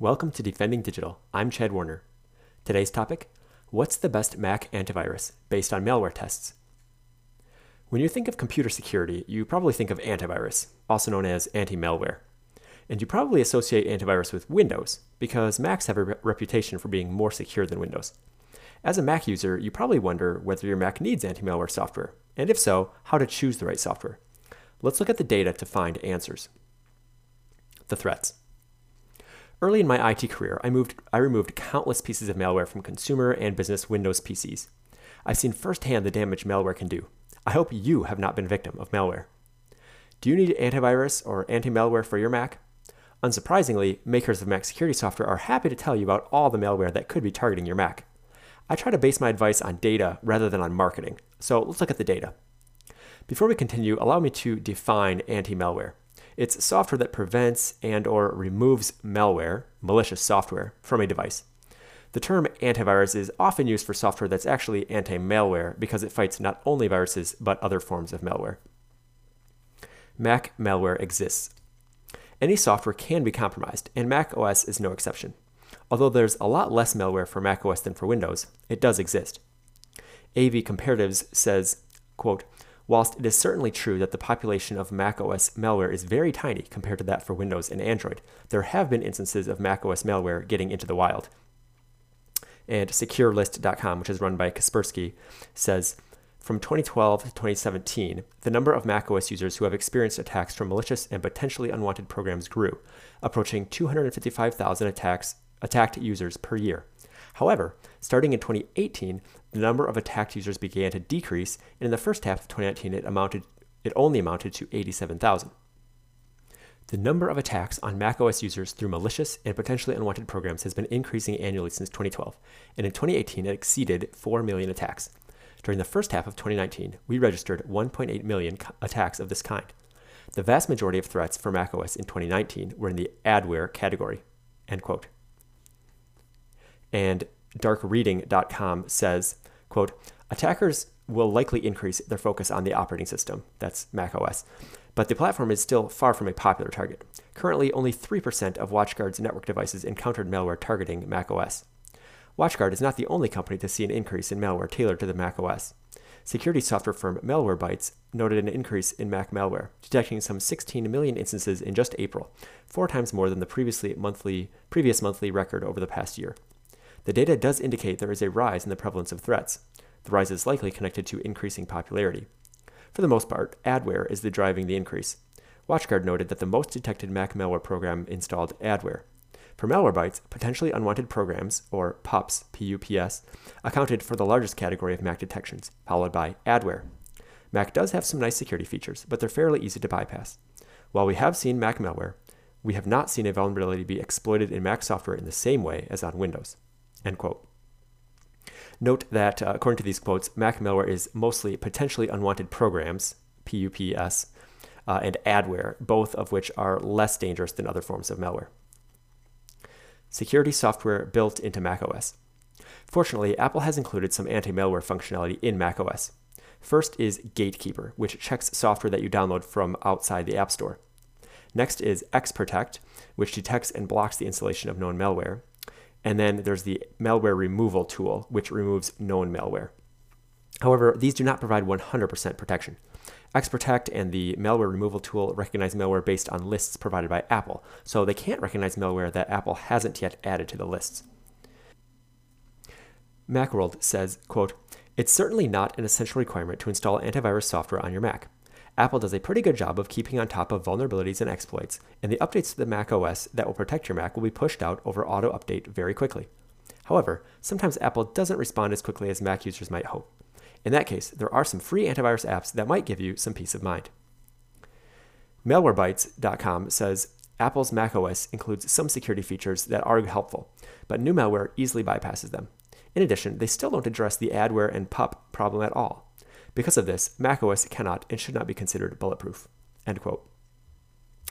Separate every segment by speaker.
Speaker 1: Welcome to Defending Digital. I'm Chad Warner. Today's topic What's the best Mac antivirus based on malware tests? When you think of computer security, you probably think of antivirus, also known as anti malware. And you probably associate antivirus with Windows, because Macs have a re- reputation for being more secure than Windows. As a Mac user, you probably wonder whether your Mac needs anti malware software, and if so, how to choose the right software. Let's look at the data to find answers. The threats. Early in my IT career, I, moved, I removed countless pieces of malware from consumer and business Windows PCs. I've seen firsthand the damage malware can do. I hope you have not been victim of malware. Do you need antivirus or anti malware for your Mac? Unsurprisingly, makers of Mac security software are happy to tell you about all the malware that could be targeting your Mac. I try to base my advice on data rather than on marketing, so let's look at the data. Before we continue, allow me to define anti malware. It's software that prevents and or removes malware, malicious software, from a device. The term antivirus is often used for software that's actually anti malware because it fights not only viruses but other forms of malware. Mac malware exists. Any software can be compromised, and Mac OS is no exception. Although there's a lot less malware for Mac OS than for Windows, it does exist. AV Comparatives says, quote, Whilst it is certainly true that the population of macOS malware is very tiny compared to that for Windows and Android, there have been instances of macOS malware getting into the wild, and SecureList.com, which is run by Kaspersky, says from 2012 to 2017, the number of macOS users who have experienced attacks from malicious and potentially unwanted programs grew, approaching 255,000 attacks attacked users per year. However, starting in 2018, the number of attacked users began to decrease, and in the first half of 2019, it amounted it only amounted to 87,000. The number of attacks on macOS users through malicious and potentially unwanted programs has been increasing annually since 2012, and in 2018 it exceeded 4 million attacks. During the first half of 2019, we registered 1.8 million attacks of this kind. The vast majority of threats for macOS in 2019 were in the adware category. End quote. And darkreading.com says, quote, attackers will likely increase their focus on the operating system, that's macOS, but the platform is still far from a popular target. Currently, only 3% of WatchGuard's network devices encountered malware targeting macOS. WatchGuard is not the only company to see an increase in malware tailored to the macOS. Security software firm Malwarebytes noted an increase in Mac malware, detecting some 16 million instances in just April, four times more than the previously monthly, previous monthly record over the past year. The data does indicate there is a rise in the prevalence of threats. The rise is likely connected to increasing popularity. For the most part, adware is the driving the increase. WatchGuard noted that the most detected Mac malware program installed adware. For Malwarebytes, potentially unwanted programs, or PUPs, P-U-P-S, accounted for the largest category of Mac detections, followed by adware. Mac does have some nice security features, but they're fairly easy to bypass. While we have seen Mac malware, we have not seen a vulnerability be exploited in Mac software in the same way as on Windows. End quote. Note that, uh, according to these quotes, Mac malware is mostly potentially unwanted programs, PUPS, uh, and adware, both of which are less dangerous than other forms of malware. Security software built into macOS. Fortunately, Apple has included some anti malware functionality in macOS. First is Gatekeeper, which checks software that you download from outside the App Store. Next is XProtect, which detects and blocks the installation of known malware. And then there's the malware removal tool, which removes known malware. However, these do not provide 100% protection. XProtect and the malware removal tool recognize malware based on lists provided by Apple, so they can't recognize malware that Apple hasn't yet added to the lists. Macworld says, quote, It's certainly not an essential requirement to install antivirus software on your Mac. Apple does a pretty good job of keeping on top of vulnerabilities and exploits, and the updates to the Mac OS that will protect your Mac will be pushed out over auto update very quickly. However, sometimes Apple doesn't respond as quickly as Mac users might hope. In that case, there are some free antivirus apps that might give you some peace of mind. Malwarebytes.com says Apple's macOS includes some security features that are helpful, but new malware easily bypasses them. In addition, they still don't address the adware and pup problem at all. Because of this, macOS cannot and should not be considered bulletproof. End quote.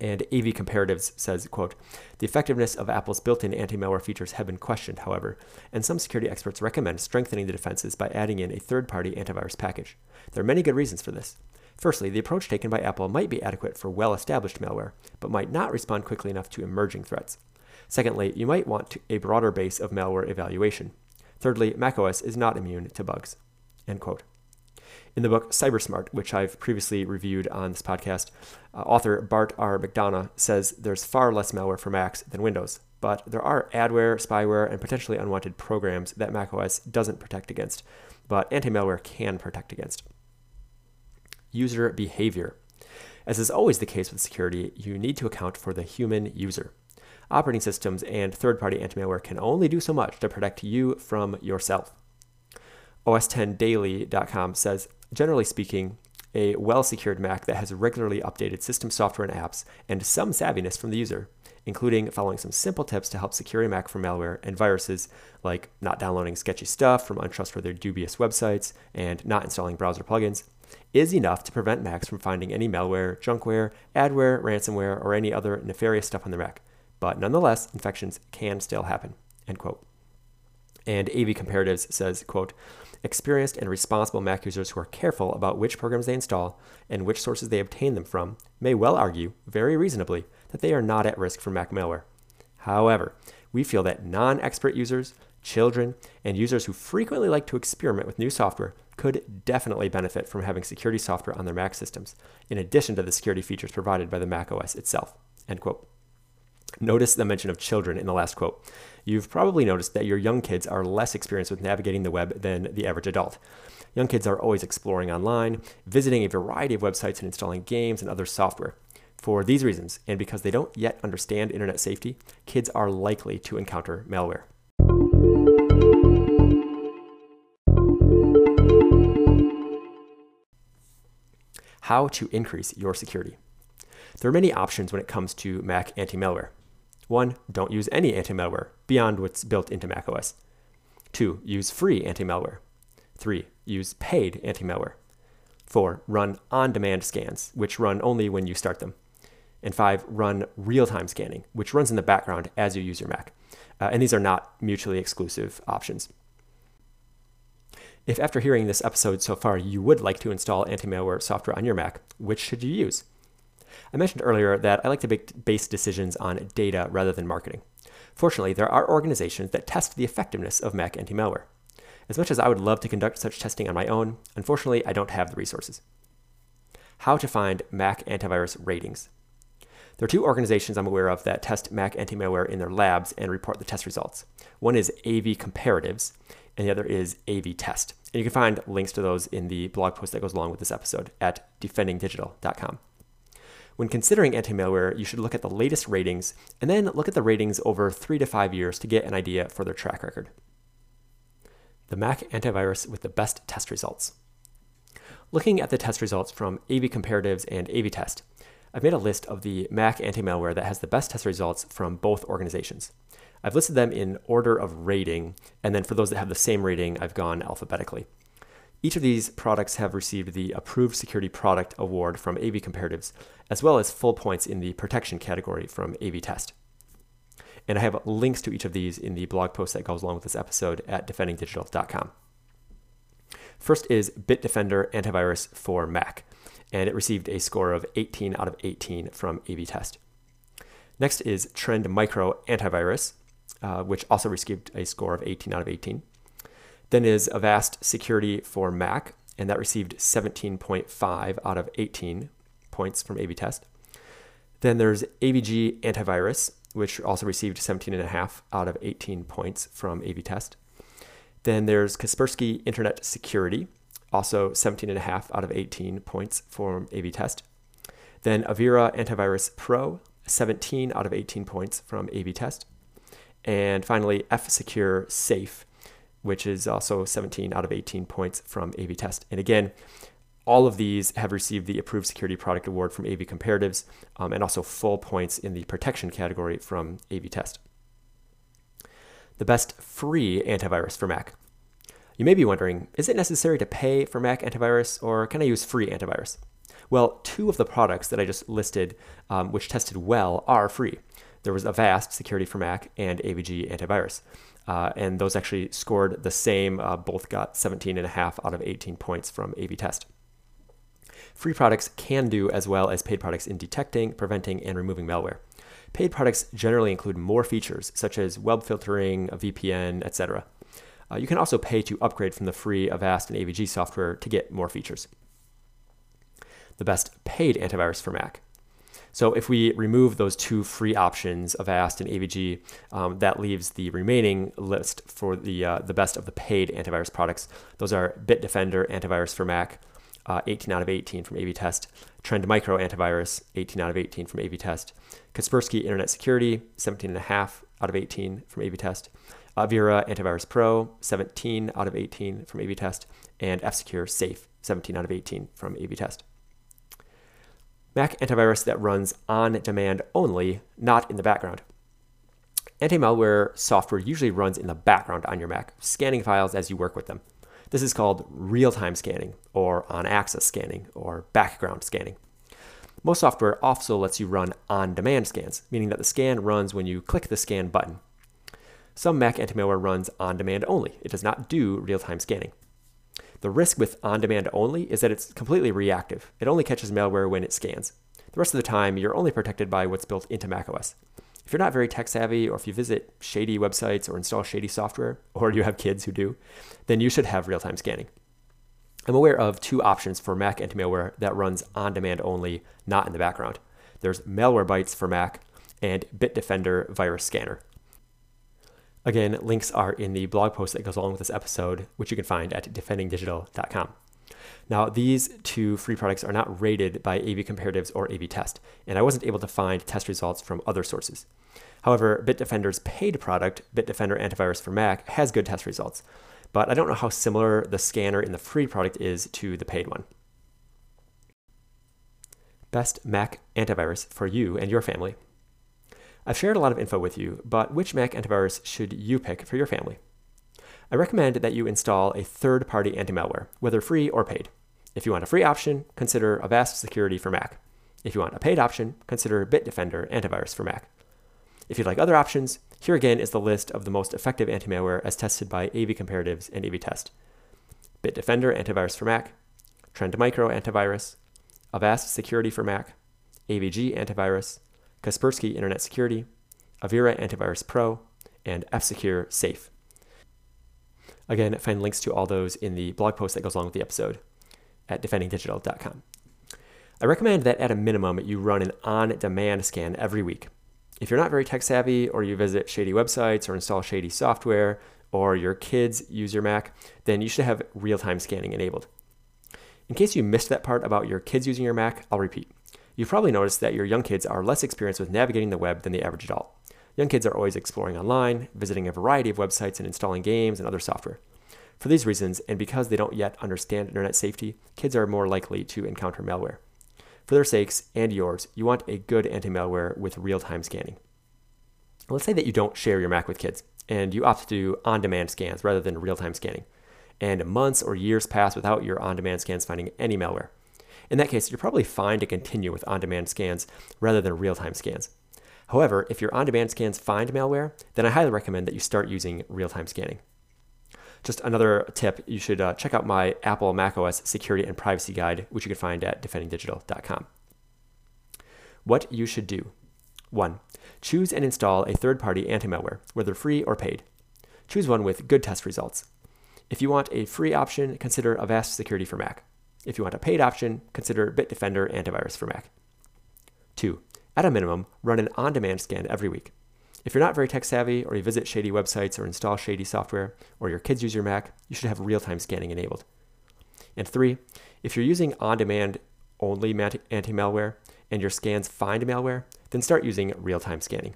Speaker 1: And AV Comparatives says, quote, the effectiveness of Apple's built-in anti-malware features have been questioned, however, and some security experts recommend strengthening the defenses by adding in a third-party antivirus package. There are many good reasons for this. Firstly, the approach taken by Apple might be adequate for well-established malware, but might not respond quickly enough to emerging threats. Secondly, you might want a broader base of malware evaluation. Thirdly, macOS is not immune to bugs. End quote. In the book Cybersmart, which I've previously reviewed on this podcast, uh, author Bart R. McDonough says there's far less malware for Macs than Windows, but there are adware, spyware, and potentially unwanted programs that macOS doesn't protect against, but anti malware can protect against. User behavior. As is always the case with security, you need to account for the human user. Operating systems and third party anti malware can only do so much to protect you from yourself. OS10daily.com says generally speaking, a well secured Mac that has regularly updated system software and apps and some savviness from the user, including following some simple tips to help secure a Mac from malware and viruses, like not downloading sketchy stuff from untrustworthy dubious websites and not installing browser plugins, is enough to prevent Macs from finding any malware, junkware, adware, ransomware, or any other nefarious stuff on their Mac. But nonetheless, infections can still happen. End quote. And AV Comparatives says, quote, Experienced and responsible Mac users who are careful about which programs they install and which sources they obtain them from may well argue, very reasonably, that they are not at risk from Mac malware. However, we feel that non expert users, children, and users who frequently like to experiment with new software could definitely benefit from having security software on their Mac systems, in addition to the security features provided by the Mac OS itself. End quote. Notice the mention of children in the last quote. You've probably noticed that your young kids are less experienced with navigating the web than the average adult. Young kids are always exploring online, visiting a variety of websites, and installing games and other software. For these reasons, and because they don't yet understand internet safety, kids are likely to encounter malware. How to increase your security. There are many options when it comes to Mac anti malware. One, don't use any anti-malware beyond what's built into macOS. Two, use free anti-malware. Three, use paid anti-malware. Four, run on-demand scans, which run only when you start them. And five, run real-time scanning, which runs in the background as you use your Mac. Uh, and these are not mutually exclusive options. If after hearing this episode so far you would like to install anti-malware software on your Mac, which should you use? I mentioned earlier that I like to base decisions on data rather than marketing. Fortunately, there are organizations that test the effectiveness of Mac anti malware. As much as I would love to conduct such testing on my own, unfortunately, I don't have the resources. How to find Mac antivirus ratings. There are two organizations I'm aware of that test Mac anti malware in their labs and report the test results. One is AV Comparatives, and the other is AV Test. And you can find links to those in the blog post that goes along with this episode at defendingdigital.com. When considering anti-malware, you should look at the latest ratings and then look at the ratings over three to five years to get an idea for their track record. The Mac antivirus with the best test results. Looking at the test results from AV Comparatives and AV Test, I've made a list of the Mac anti-malware that has the best test results from both organizations. I've listed them in order of rating, and then for those that have the same rating, I've gone alphabetically. Each of these products have received the Approved Security Product Award from AV Comparatives, as well as full points in the protection category from AV Test. And I have links to each of these in the blog post that goes along with this episode at defendingdigital.com. First is Bitdefender Antivirus for Mac, and it received a score of 18 out of 18 from AV Test. Next is Trend Micro Antivirus, uh, which also received a score of 18 out of 18. Then is Avast Security for Mac, and that received 17.5 out of 18 points from AV Test. Then there's AVG Antivirus, which also received 17.5 out of 18 points from AV Test. Then there's Kaspersky Internet Security, also 17.5 out of 18 points from AV Test. Then Avira Antivirus Pro, 17 out of 18 points from AV Test. And finally, F Secure Safe, which is also 17 out of 18 points from AV Test. And again, all of these have received the Approved Security Product Award from AV Comparatives um, and also full points in the protection category from AV Test. The best free antivirus for Mac. You may be wondering is it necessary to pay for Mac antivirus or can I use free antivirus? Well, two of the products that I just listed, um, which tested well, are free. There was Avast Security for Mac and AVG Antivirus. Uh, and those actually scored the same. Uh, both got 17 and a half out of 18 points from AV Test. Free products can do as well as paid products in detecting, preventing, and removing malware. Paid products generally include more features, such as web filtering, a VPN, etc. Uh, you can also pay to upgrade from the free Avast and AVG software to get more features. The best paid antivirus for Mac. So if we remove those two free options, of Avast and AVG, um, that leaves the remaining list for the uh, the best of the paid antivirus products. Those are Bitdefender antivirus for Mac, uh, 18 out of 18 from AV-Test, Trend Micro antivirus, 18 out of 18 from AV-Test, Kaspersky Internet Security, 17.5 out of 18 from AV-Test, Avira Antivirus Pro, 17 out of 18 from AV-Test, and F-Secure Safe, 17 out of 18 from AV-Test. Mac antivirus that runs on demand only, not in the background. Anti malware software usually runs in the background on your Mac, scanning files as you work with them. This is called real time scanning, or on access scanning, or background scanning. Most software also lets you run on demand scans, meaning that the scan runs when you click the scan button. Some Mac anti malware runs on demand only, it does not do real time scanning. The risk with on demand only is that it's completely reactive. It only catches malware when it scans. The rest of the time, you're only protected by what's built into macOS. If you're not very tech savvy, or if you visit shady websites or install shady software, or you have kids who do, then you should have real time scanning. I'm aware of two options for Mac anti malware that runs on demand only, not in the background. There's Malwarebytes for Mac and Bitdefender Virus Scanner. Again, links are in the blog post that goes along with this episode, which you can find at defendingdigital.com. Now, these two free products are not rated by AV Comparatives or AV Test, and I wasn't able to find test results from other sources. However, Bitdefender's paid product, Bitdefender Antivirus for Mac, has good test results, but I don't know how similar the scanner in the free product is to the paid one. Best Mac antivirus for you and your family. I've shared a lot of info with you, but which Mac antivirus should you pick for your family? I recommend that you install a third party anti malware, whether free or paid. If you want a free option, consider Avast Security for Mac. If you want a paid option, consider Bitdefender Antivirus for Mac. If you'd like other options, here again is the list of the most effective anti malware as tested by AV Comparatives and AV Test Bitdefender Antivirus for Mac, Trend Micro Antivirus, Avast Security for Mac, AVG Antivirus, Kaspersky Internet Security, Avira Antivirus Pro, and F-Secure Safe. Again, find links to all those in the blog post that goes along with the episode at defendingdigital.com. I recommend that at a minimum you run an on demand scan every week. If you're not very tech savvy, or you visit shady websites or install shady software, or your kids use your Mac, then you should have real time scanning enabled. In case you missed that part about your kids using your Mac, I'll repeat. You've probably noticed that your young kids are less experienced with navigating the web than the average adult. Young kids are always exploring online, visiting a variety of websites, and installing games and other software. For these reasons, and because they don't yet understand internet safety, kids are more likely to encounter malware. For their sakes and yours, you want a good anti malware with real time scanning. Let's say that you don't share your Mac with kids, and you opt to do on demand scans rather than real time scanning, and months or years pass without your on demand scans finding any malware. In that case, you're probably fine to continue with on demand scans rather than real time scans. However, if your on demand scans find malware, then I highly recommend that you start using real time scanning. Just another tip you should uh, check out my Apple macOS security and privacy guide, which you can find at defendingdigital.com. What you should do 1. Choose and install a third party anti malware, whether free or paid. Choose one with good test results. If you want a free option, consider Avast Security for Mac. If you want a paid option, consider Bitdefender Antivirus for Mac. 2. At a minimum, run an on demand scan every week. If you're not very tech savvy, or you visit shady websites or install shady software, or your kids use your Mac, you should have real time scanning enabled. And three, if you're using on demand only anti malware and your scans find malware, then start using real time scanning.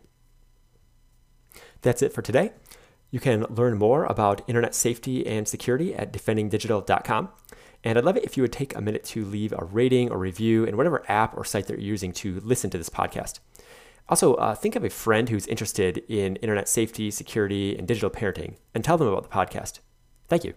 Speaker 1: That's it for today. You can learn more about internet safety and security at defendingdigital.com. And I'd love it if you would take a minute to leave a rating or review in whatever app or site that you're using to listen to this podcast. Also, uh, think of a friend who's interested in internet safety, security, and digital parenting and tell them about the podcast. Thank you.